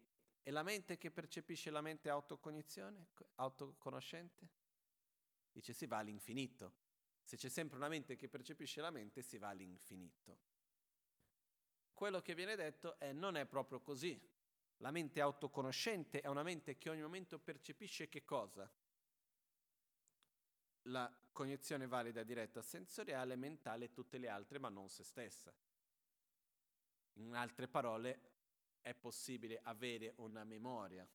è la mente che percepisce la mente autoconoscente? Dice si va all'infinito. Se c'è sempre una mente che percepisce la mente, si va all'infinito. Quello che viene detto è non è proprio così. La mente autoconoscente è una mente che ogni momento percepisce che cosa? La cognizione valida diretta sensoriale, mentale e tutte le altre, ma non se stessa. In altre parole, è possibile avere una memoria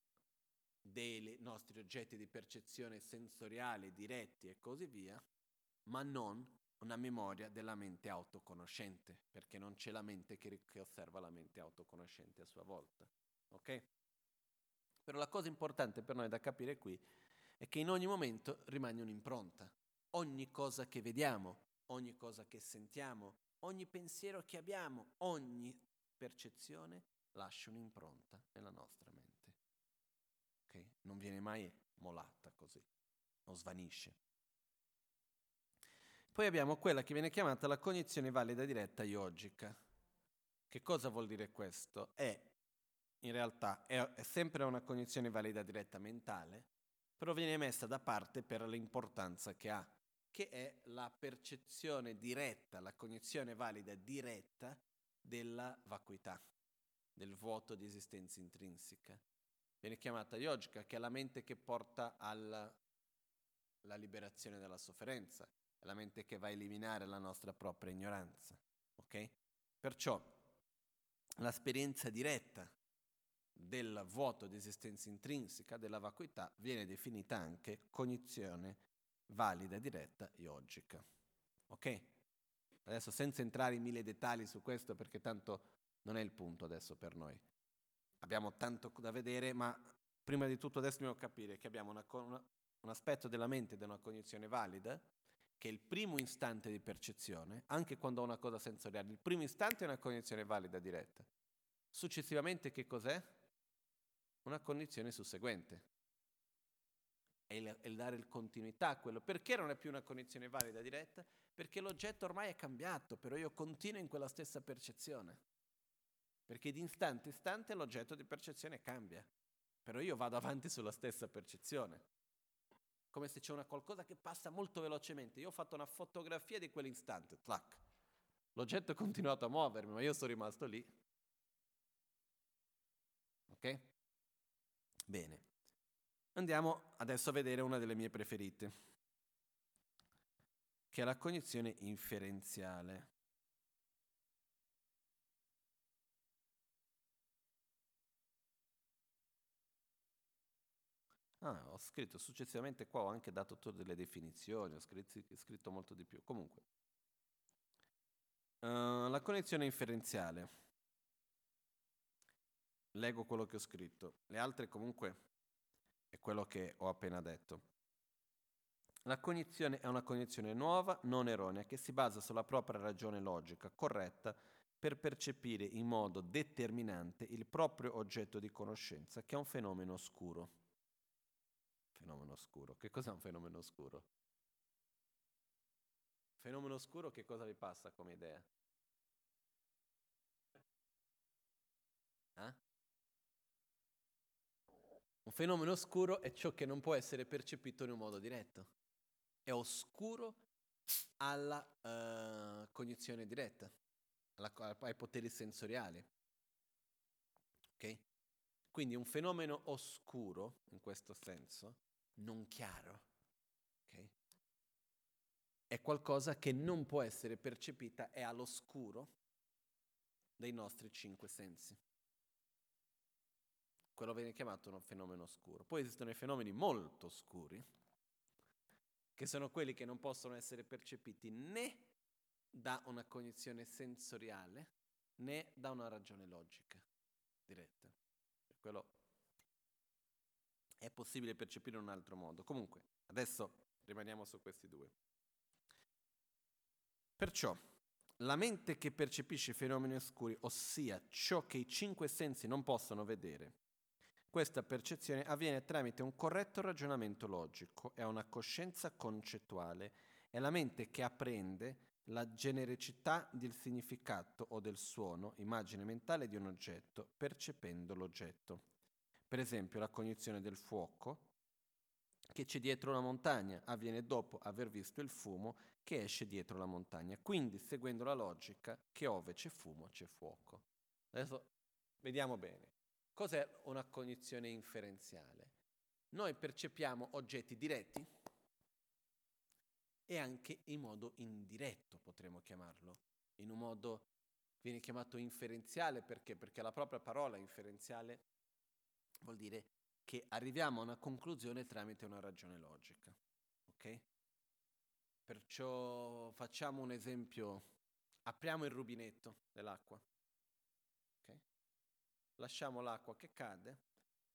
dei nostri oggetti di percezione sensoriale diretti e così via, ma non una memoria della mente autoconoscente, perché non c'è la mente che, che osserva la mente autoconoscente a sua volta. Ok? Però la cosa importante per noi da capire qui è che in ogni momento rimane un'impronta. Ogni cosa che vediamo, ogni cosa che sentiamo, ogni pensiero che abbiamo, ogni percezione lascia un'impronta nella nostra mente. Okay? Non viene mai molata così, non svanisce. Poi abbiamo quella che viene chiamata la cognizione valida diretta yogica. Che cosa vuol dire questo? È, in realtà, è, è sempre una cognizione valida diretta mentale, però viene messa da parte per l'importanza che ha, che è la percezione diretta, la cognizione valida diretta della vacuità del vuoto di esistenza intrinseca. Viene chiamata yogica, che è la mente che porta alla liberazione dalla sofferenza, è la mente che va a eliminare la nostra propria ignoranza. Okay? Perciò l'esperienza diretta del vuoto di esistenza intrinseca, della vacuità, viene definita anche cognizione valida, diretta, yogica. Ok? Adesso senza entrare in mille dettagli su questo, perché tanto non è il punto adesso per noi. Abbiamo tanto da vedere, ma prima di tutto adesso dobbiamo capire che abbiamo una, una, un aspetto della mente ed una cognizione valida, che è il primo istante di percezione, anche quando ho una cosa sensoriale. Il primo istante è una cognizione valida diretta. Successivamente che cos'è? Una condizione susseguente. È il, è il dare continuità a quello. Perché non è più una cognizione valida diretta? Perché l'oggetto ormai è cambiato, però io continuo in quella stessa percezione perché di istante in istante l'oggetto di percezione cambia, però io vado avanti sulla stessa percezione, come se c'è una qualcosa che passa molto velocemente. Io ho fatto una fotografia di quell'istante, clac. L'oggetto è continuato a muovermi, ma io sono rimasto lì. Ok? Bene. Andiamo adesso a vedere una delle mie preferite, che è la cognizione inferenziale. Ah, ho scritto successivamente qua, ho anche dato tutte le definizioni, ho scritto, scritto molto di più. Comunque, uh, la connessione inferenziale. Leggo quello che ho scritto. Le altre comunque è quello che ho appena detto. La cognizione è una cognizione nuova, non erronea, che si basa sulla propria ragione logica, corretta, per percepire in modo determinante il proprio oggetto di conoscenza, che è un fenomeno oscuro. Fenomeno oscuro. Che cos'è un fenomeno oscuro? Fenomeno oscuro che cosa vi passa come idea? Eh? Un fenomeno oscuro è ciò che non può essere percepito in un modo diretto. È oscuro alla uh, cognizione diretta, alla, ai poteri sensoriali. Ok? Quindi un fenomeno oscuro, in questo senso, non chiaro. Okay? È qualcosa che non può essere percepita, è all'oscuro dei nostri cinque sensi. quello viene chiamato un fenomeno oscuro. Poi esistono i fenomeni molto oscuri, che sono quelli che non possono essere percepiti né da una cognizione sensoriale né da una ragione logica diretta. Quello è possibile percepire in un altro modo. Comunque, adesso rimaniamo su questi due. Perciò, la mente che percepisce i fenomeni oscuri, ossia ciò che i cinque sensi non possono vedere, questa percezione avviene tramite un corretto ragionamento logico e una coscienza concettuale. È la mente che apprende la genericità del significato o del suono, immagine mentale di un oggetto, percependo l'oggetto. Per esempio, la cognizione del fuoco che c'è dietro la montagna avviene dopo aver visto il fumo che esce dietro la montagna, quindi seguendo la logica che ove c'è fumo c'è fuoco. Adesso vediamo bene. Cos'è una cognizione inferenziale? Noi percepiamo oggetti diretti e anche in modo indiretto, potremmo chiamarlo. In un modo viene chiamato inferenziale perché? Perché la propria parola inferenziale vuol dire che arriviamo a una conclusione tramite una ragione logica. Ok? Perciò facciamo un esempio, apriamo il rubinetto dell'acqua lasciamo l'acqua che cade,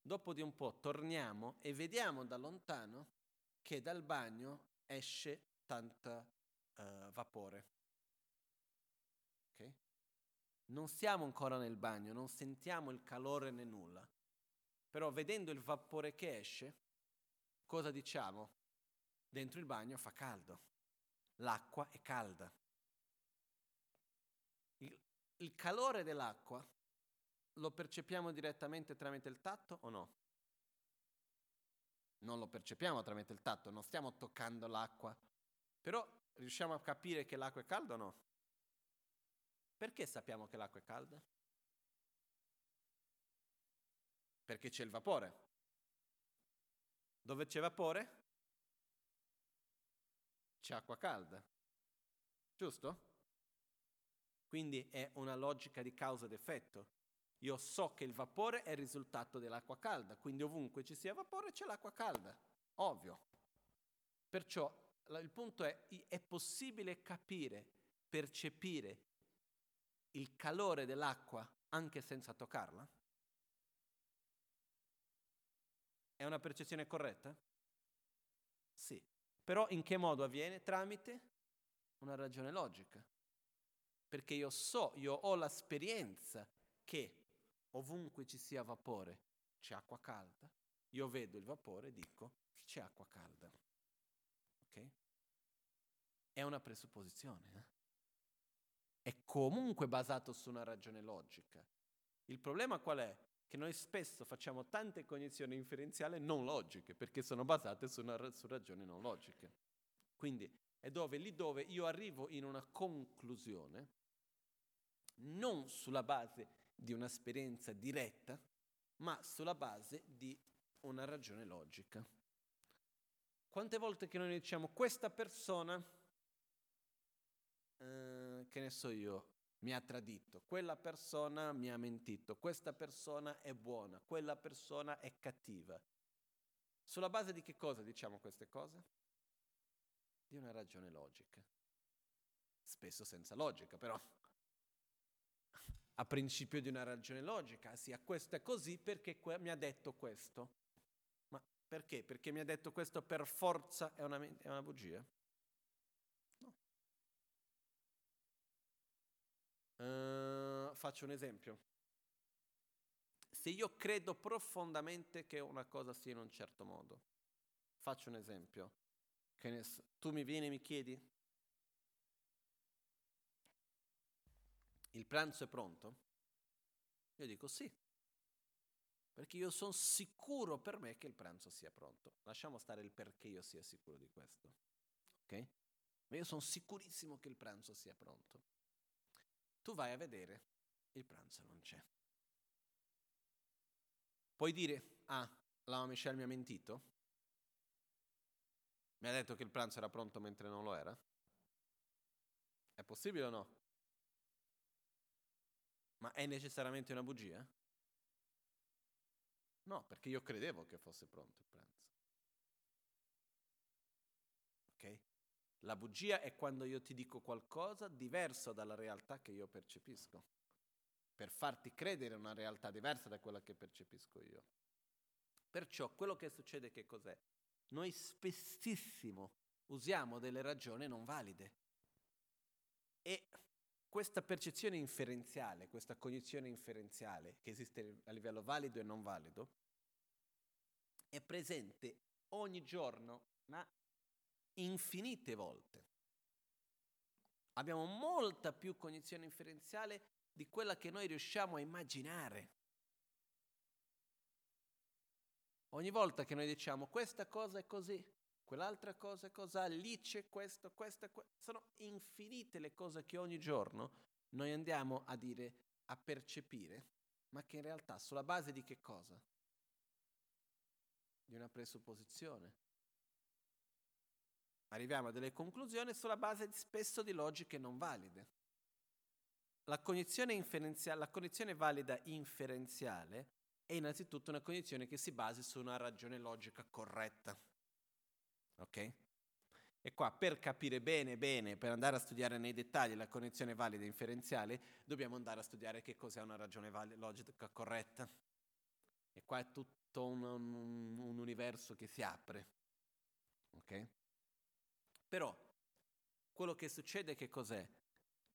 dopo di un po' torniamo e vediamo da lontano che dal bagno esce tanta uh, vapore. Okay? Non siamo ancora nel bagno, non sentiamo il calore né nulla, però vedendo il vapore che esce, cosa diciamo? Dentro il bagno fa caldo, l'acqua è calda. Il, il calore dell'acqua lo percepiamo direttamente tramite il tatto o no? Non lo percepiamo tramite il tatto, non stiamo toccando l'acqua, però riusciamo a capire che l'acqua è calda o no? Perché sappiamo che l'acqua è calda? Perché c'è il vapore. Dove c'è vapore? C'è acqua calda. Giusto? Quindi è una logica di causa ed effetto. Io so che il vapore è il risultato dell'acqua calda, quindi ovunque ci sia vapore c'è l'acqua calda, ovvio. Perciò il punto è, è possibile capire, percepire il calore dell'acqua anche senza toccarla? È una percezione corretta? Sì. Però in che modo avviene? Tramite una ragione logica. Perché io so, io ho l'esperienza che ovunque ci sia vapore c'è acqua calda, io vedo il vapore e dico c'è acqua calda. Ok? È una presupposizione. Eh? È comunque basato su una ragione logica. Il problema qual è? Che noi spesso facciamo tante cognizioni inferenziali non logiche, perché sono basate su, una, su ragioni non logiche. Quindi è dove, lì dove io arrivo in una conclusione, non sulla base di un'esperienza diretta, ma sulla base di una ragione logica. Quante volte che noi diciamo questa persona, eh, che ne so io, mi ha tradito, quella persona mi ha mentito, questa persona è buona, quella persona è cattiva. Sulla base di che cosa diciamo queste cose? Di una ragione logica. Spesso senza logica, però a principio di una ragione logica, sia questo è così perché que- mi ha detto questo. Ma perché? Perché mi ha detto questo per forza è una, è una bugia? Uh, faccio un esempio. Se io credo profondamente che una cosa sia in un certo modo, faccio un esempio. So, tu mi vieni e mi chiedi, il pranzo è pronto? Io dico sì, perché io sono sicuro per me che il pranzo sia pronto. Lasciamo stare il perché io sia sicuro di questo. Ok? Ma io sono sicurissimo che il pranzo sia pronto. Tu vai a vedere, il pranzo non c'è. Puoi dire, ah, la Michelle mi ha mentito? Mi ha detto che il pranzo era pronto mentre non lo era? È possibile o no? Ma è necessariamente una bugia? No, perché io credevo che fosse pronto il pranzo. Ok? La bugia è quando io ti dico qualcosa diverso dalla realtà che io percepisco, per farti credere una realtà diversa da quella che percepisco io. Perciò quello che succede che cos'è? Noi spessissimo usiamo delle ragioni non valide. E questa percezione inferenziale, questa cognizione inferenziale che esiste a livello valido e non valido, è presente ogni giorno, ma infinite volte. Abbiamo molta più cognizione inferenziale di quella che noi riusciamo a immaginare. Ogni volta che noi diciamo questa cosa è così, quell'altra cosa è cos'ha, lì c'è questo, questo, questo, sono infinite le cose che ogni giorno noi andiamo a dire, a percepire, ma che in realtà sulla base di che cosa? Di una presupposizione. Arriviamo a delle conclusioni sulla base spesso di logiche non valide. La cognizione, la cognizione valida inferenziale è innanzitutto una cognizione che si basi su una ragione logica corretta. Ok? E qua per capire bene, bene, per andare a studiare nei dettagli la connessione valida inferenziale, dobbiamo andare a studiare che cos'è una ragione valida, logica corretta. E qua è tutto un, un, un universo che si apre. Ok? Però quello che succede che cos'è?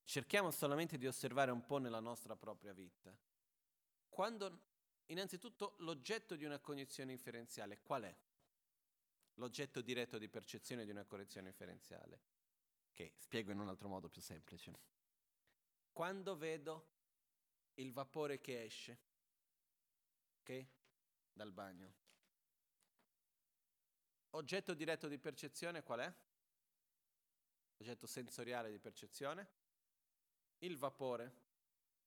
Cerchiamo solamente di osservare un po' nella nostra propria vita. Quando, innanzitutto, l'oggetto di una cognizione inferenziale qual è? l'oggetto diretto di percezione di una correzione inferenziale, che spiego in un altro modo più semplice. Quando vedo il vapore che esce, ok, dal bagno, oggetto diretto di percezione qual è? Oggetto sensoriale di percezione? Il vapore,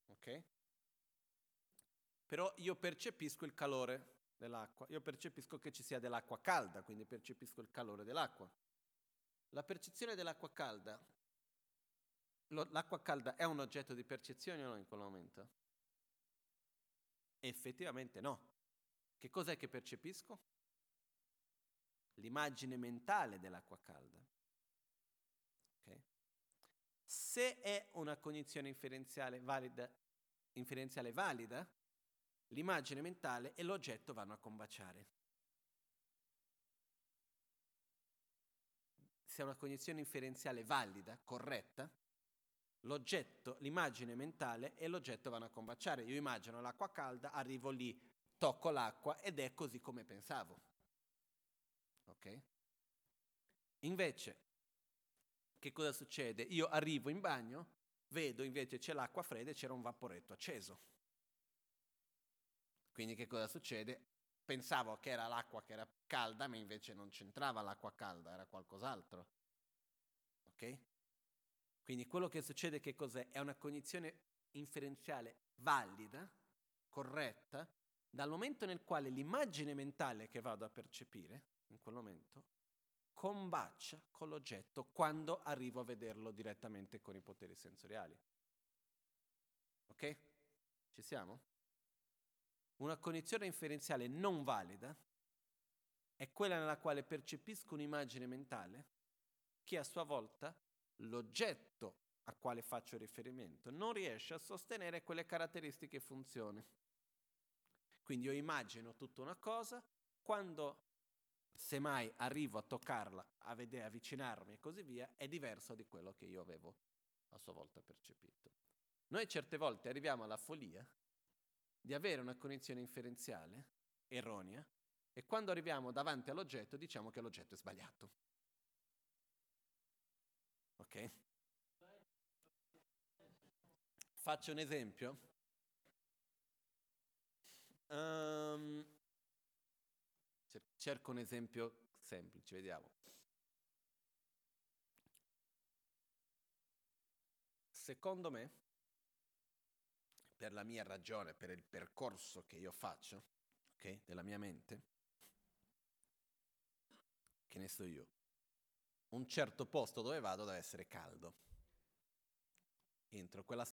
ok? Però io percepisco il calore dell'acqua, io percepisco che ci sia dell'acqua calda, quindi percepisco il calore dell'acqua. La percezione dell'acqua calda, lo, l'acqua calda è un oggetto di percezione o no in quel momento? Effettivamente no. Che cos'è che percepisco? L'immagine mentale dell'acqua calda. Okay? Se è una cognizione inferenziale valida, inferenziale valida l'immagine mentale e l'oggetto vanno a combaciare. Se è una cognizione inferenziale valida, corretta, l'oggetto, l'immagine mentale e l'oggetto vanno a combaciare. Io immagino l'acqua calda, arrivo lì, tocco l'acqua ed è così come pensavo. Ok? Invece, che cosa succede? Io arrivo in bagno, vedo invece c'è l'acqua fredda e c'era un vaporetto acceso. Quindi che cosa succede? Pensavo che era l'acqua che era calda, ma invece non c'entrava l'acqua calda, era qualcos'altro. Ok? Quindi quello che succede che cos'è? È una cognizione inferenziale valida, corretta, dal momento nel quale l'immagine mentale che vado a percepire, in quel momento, combacia con l'oggetto quando arrivo a vederlo direttamente con i poteri sensoriali. Ok? Ci siamo? Una cognizione inferenziale non valida è quella nella quale percepisco un'immagine mentale che a sua volta l'oggetto a quale faccio riferimento non riesce a sostenere quelle caratteristiche e funzioni. Quindi io immagino tutta una cosa, quando semmai arrivo a toccarla, a vedere, avvicinarmi e così via, è diverso di quello che io avevo a sua volta percepito. Noi certe volte arriviamo alla follia di avere una connessione inferenziale erronea e quando arriviamo davanti all'oggetto diciamo che l'oggetto è sbagliato. Ok? Faccio un esempio. Um, cerco un esempio semplice, vediamo. Secondo me, per la mia ragione, per il percorso che io faccio, ok, della mia mente, che ne so io, un certo posto dove vado deve essere caldo. Entro quella,